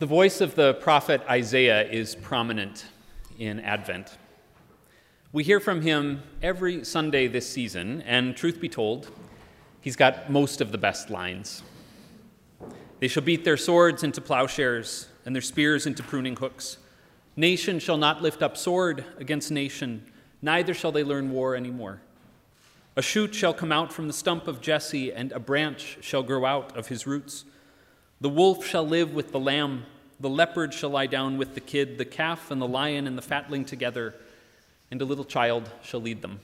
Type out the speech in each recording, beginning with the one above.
The voice of the prophet Isaiah is prominent in Advent. We hear from him every Sunday this season, and truth be told, he's got most of the best lines. They shall beat their swords into plowshares and their spears into pruning hooks. Nation shall not lift up sword against nation, neither shall they learn war any more. A shoot shall come out from the stump of Jesse, and a branch shall grow out of his roots. The wolf shall live with the lamb, the leopard shall lie down with the kid, the calf and the lion and the fatling together, and a little child shall lead them.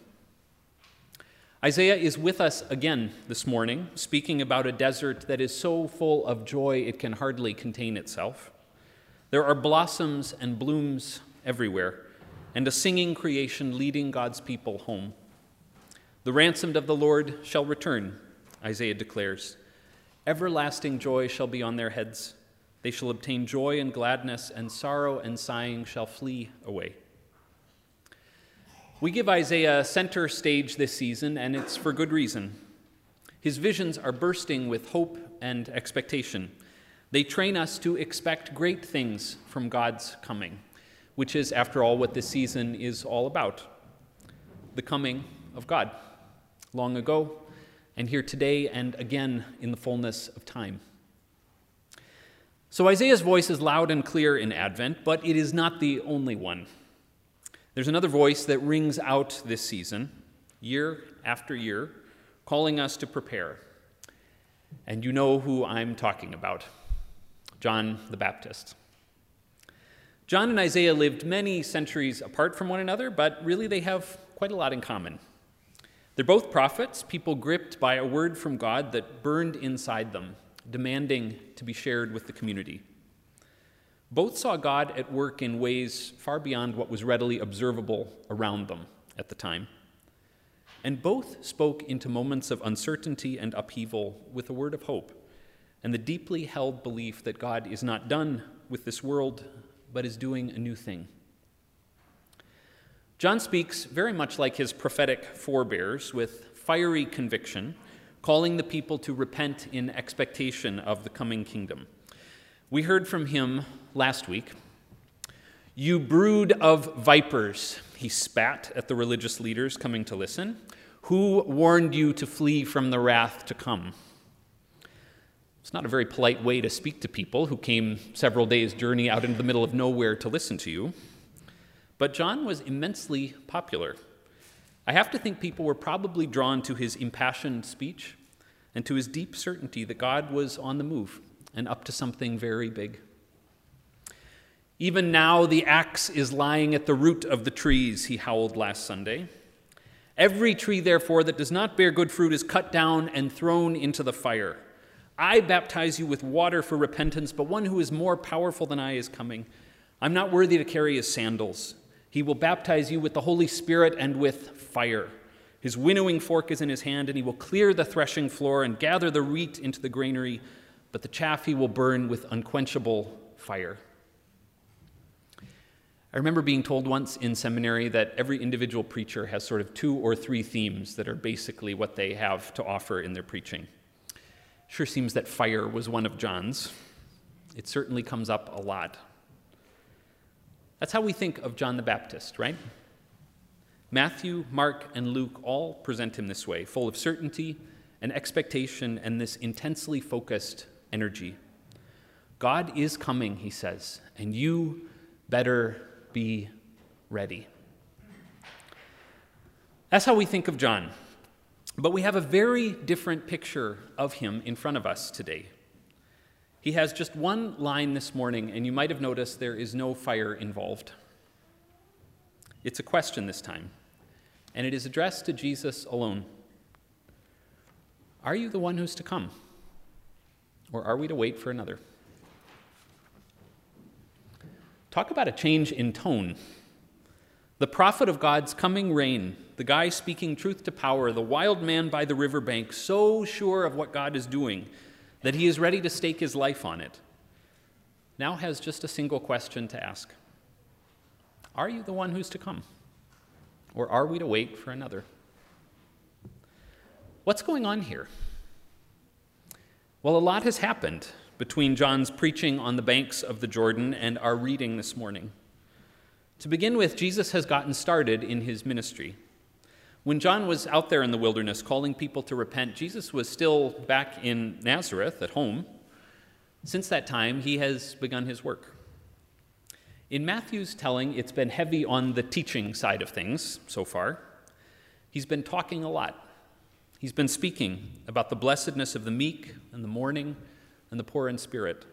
Isaiah is with us again this morning, speaking about a desert that is so full of joy it can hardly contain itself. There are blossoms and blooms everywhere, and a singing creation leading God's people home. The ransomed of the Lord shall return, Isaiah declares. Everlasting joy shall be on their heads. They shall obtain joy and gladness, and sorrow and sighing shall flee away. We give Isaiah center stage this season, and it's for good reason. His visions are bursting with hope and expectation. They train us to expect great things from God's coming, which is, after all, what this season is all about the coming of God. Long ago, and here today, and again in the fullness of time. So Isaiah's voice is loud and clear in Advent, but it is not the only one. There's another voice that rings out this season, year after year, calling us to prepare. And you know who I'm talking about John the Baptist. John and Isaiah lived many centuries apart from one another, but really they have quite a lot in common. They're both prophets, people gripped by a word from God that burned inside them, demanding to be shared with the community. Both saw God at work in ways far beyond what was readily observable around them at the time. And both spoke into moments of uncertainty and upheaval with a word of hope and the deeply held belief that God is not done with this world, but is doing a new thing. John speaks very much like his prophetic forebears with fiery conviction, calling the people to repent in expectation of the coming kingdom. We heard from him last week. You brood of vipers, he spat at the religious leaders coming to listen. Who warned you to flee from the wrath to come? It's not a very polite way to speak to people who came several days' journey out into the middle of nowhere to listen to you. But John was immensely popular. I have to think people were probably drawn to his impassioned speech and to his deep certainty that God was on the move and up to something very big. Even now, the axe is lying at the root of the trees, he howled last Sunday. Every tree, therefore, that does not bear good fruit is cut down and thrown into the fire. I baptize you with water for repentance, but one who is more powerful than I is coming. I'm not worthy to carry his sandals. He will baptize you with the Holy Spirit and with fire. His winnowing fork is in his hand, and he will clear the threshing floor and gather the wheat into the granary, but the chaff he will burn with unquenchable fire. I remember being told once in seminary that every individual preacher has sort of two or three themes that are basically what they have to offer in their preaching. Sure seems that fire was one of John's. It certainly comes up a lot. That's how we think of John the Baptist, right? Matthew, Mark, and Luke all present him this way, full of certainty and expectation and this intensely focused energy. God is coming, he says, and you better be ready. That's how we think of John. But we have a very different picture of him in front of us today. He has just one line this morning, and you might have noticed there is no fire involved. It's a question this time, and it is addressed to Jesus alone. Are you the one who's to come? Or are we to wait for another? Talk about a change in tone. The prophet of God's coming reign, the guy speaking truth to power, the wild man by the riverbank, so sure of what God is doing that he is ready to stake his life on it, now has just a single question to ask Are you the one who's to come? Or are we to wait for another? What's going on here? Well, a lot has happened between John's preaching on the banks of the Jordan and our reading this morning. To begin with, Jesus has gotten started in his ministry. When John was out there in the wilderness calling people to repent, Jesus was still back in Nazareth at home. Since that time, he has begun his work. In Matthew's telling, it's been heavy on the teaching side of things so far. He's been talking a lot. He's been speaking about the blessedness of the meek and the mourning and the poor in spirit.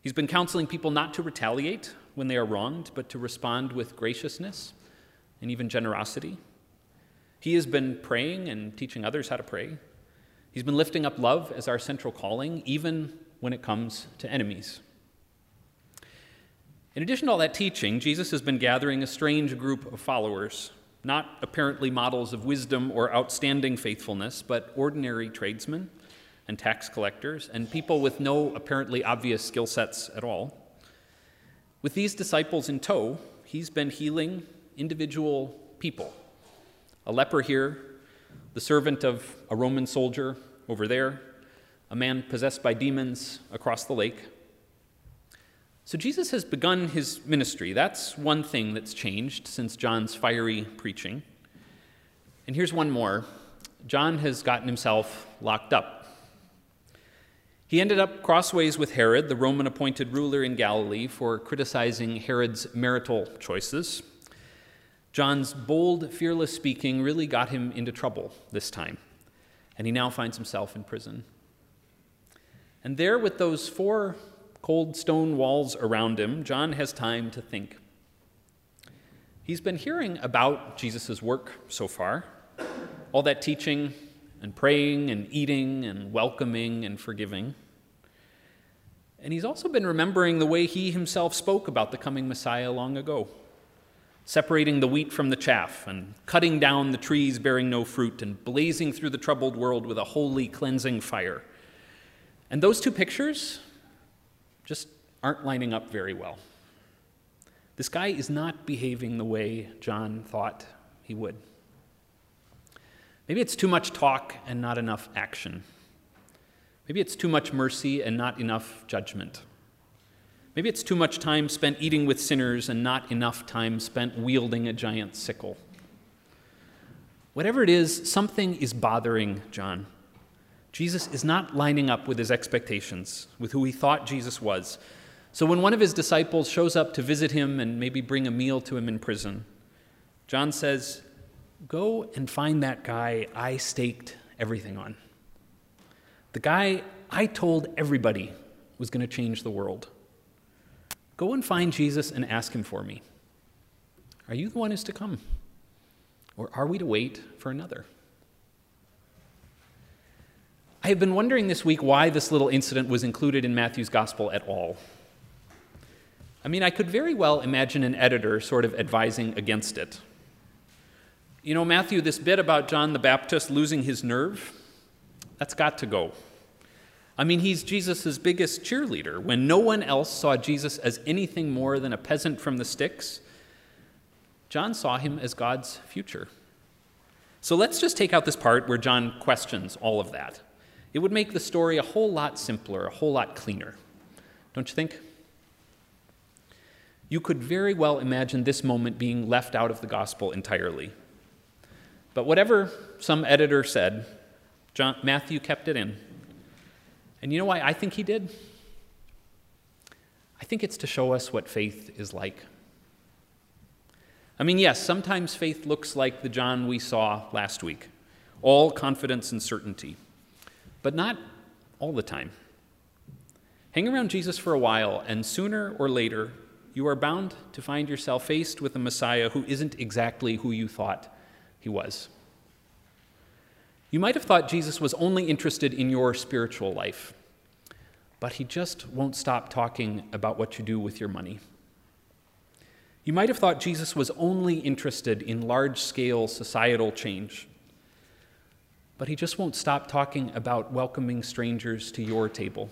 He's been counseling people not to retaliate when they are wronged, but to respond with graciousness and even generosity. He has been praying and teaching others how to pray. He's been lifting up love as our central calling, even when it comes to enemies. In addition to all that teaching, Jesus has been gathering a strange group of followers, not apparently models of wisdom or outstanding faithfulness, but ordinary tradesmen and tax collectors, and people with no apparently obvious skill sets at all. With these disciples in tow, he's been healing individual people. A leper here, the servant of a Roman soldier over there, a man possessed by demons across the lake. So Jesus has begun his ministry. That's one thing that's changed since John's fiery preaching. And here's one more John has gotten himself locked up. He ended up crossways with Herod, the Roman appointed ruler in Galilee, for criticizing Herod's marital choices. John's bold, fearless speaking really got him into trouble this time, and he now finds himself in prison. And there, with those four cold stone walls around him, John has time to think. He's been hearing about Jesus' work so far, all that teaching, and praying and eating and welcoming and forgiving. And he's also been remembering the way he himself spoke about the coming Messiah long ago, separating the wheat from the chaff and cutting down the trees bearing no fruit and blazing through the troubled world with a holy cleansing fire. And those two pictures just aren't lining up very well. This guy is not behaving the way John thought he would. Maybe it's too much talk and not enough action. Maybe it's too much mercy and not enough judgment. Maybe it's too much time spent eating with sinners and not enough time spent wielding a giant sickle. Whatever it is, something is bothering John. Jesus is not lining up with his expectations, with who he thought Jesus was. So when one of his disciples shows up to visit him and maybe bring a meal to him in prison, John says, Go and find that guy I staked everything on. The guy I told everybody was going to change the world. Go and find Jesus and ask him for me. Are you the one who's to come? Or are we to wait for another? I have been wondering this week why this little incident was included in Matthew's gospel at all. I mean, I could very well imagine an editor sort of advising against it. You know, Matthew, this bit about John the Baptist losing his nerve, that's got to go. I mean, he's Jesus' biggest cheerleader. When no one else saw Jesus as anything more than a peasant from the sticks, John saw him as God's future. So let's just take out this part where John questions all of that. It would make the story a whole lot simpler, a whole lot cleaner. Don't you think? You could very well imagine this moment being left out of the gospel entirely. But whatever some editor said, John, Matthew kept it in. And you know why I think he did? I think it's to show us what faith is like. I mean, yes, sometimes faith looks like the John we saw last week all confidence and certainty, but not all the time. Hang around Jesus for a while, and sooner or later, you are bound to find yourself faced with a Messiah who isn't exactly who you thought he was. You might have thought Jesus was only interested in your spiritual life, but he just won't stop talking about what you do with your money. You might have thought Jesus was only interested in large scale societal change, but he just won't stop talking about welcoming strangers to your table.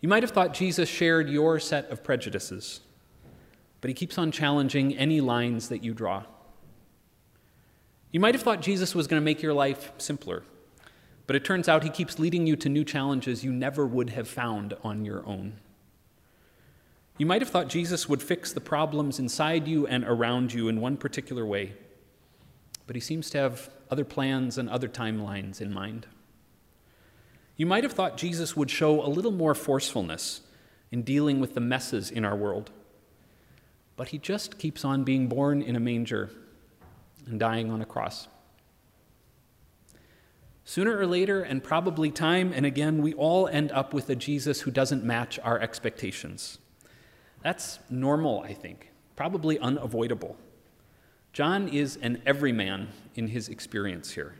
You might have thought Jesus shared your set of prejudices, but he keeps on challenging any lines that you draw. You might have thought Jesus was going to make your life simpler, But it turns out he keeps leading you to new challenges you never would have found on your own. You might have thought Jesus would fix the problems inside you and around you in one particular way, but he seems to have other plans and other timelines in mind. You might have thought Jesus would show a little more forcefulness in dealing with the messes in our world, but he just keeps on being born in a manger and dying on a cross. Sooner or later, and probably time and again, we all end up with a Jesus who doesn't match our expectations. That's normal, I think, probably unavoidable. John is an everyman in his experience here.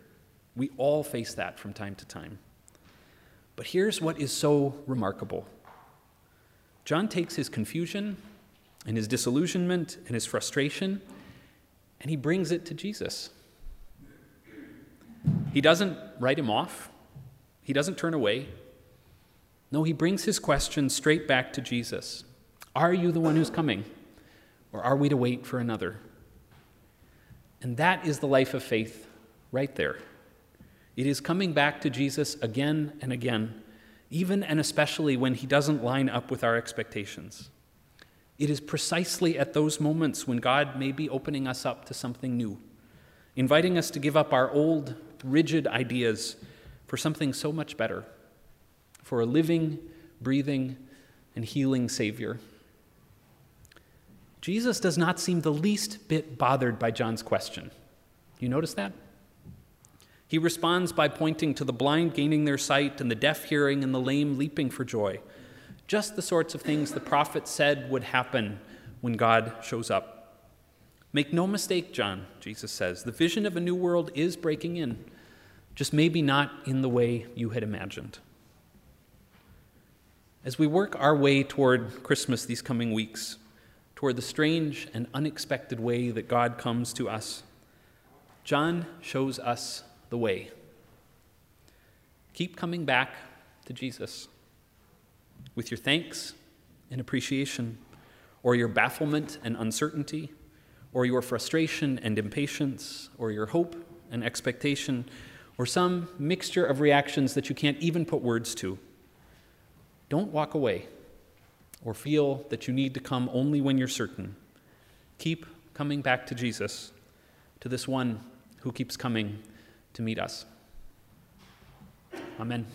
We all face that from time to time. But here's what is so remarkable John takes his confusion and his disillusionment and his frustration and he brings it to Jesus. He doesn't write him off, he doesn't turn away. No, he brings his question straight back to Jesus Are you the one who's coming? Or are we to wait for another? And that is the life of faith right there. It is coming back to Jesus again and again, even and especially when he doesn't line up with our expectations. It is precisely at those moments when God may be opening us up to something new, inviting us to give up our old, rigid ideas for something so much better, for a living, breathing, and healing Savior. Jesus does not seem the least bit bothered by John's question. You notice that? He responds by pointing to the blind gaining their sight and the deaf hearing and the lame leaping for joy. Just the sorts of things the prophet said would happen when God shows up. Make no mistake, John, Jesus says, the vision of a new world is breaking in, just maybe not in the way you had imagined. As we work our way toward Christmas these coming weeks, toward the strange and unexpected way that God comes to us, John shows us the way. Keep coming back to Jesus with your thanks and appreciation, or your bafflement and uncertainty, or your frustration and impatience, or your hope and expectation, or some mixture of reactions that you can't even put words to. Don't walk away or feel that you need to come only when you're certain. Keep coming back to Jesus, to this one who keeps coming to meet us. Amen.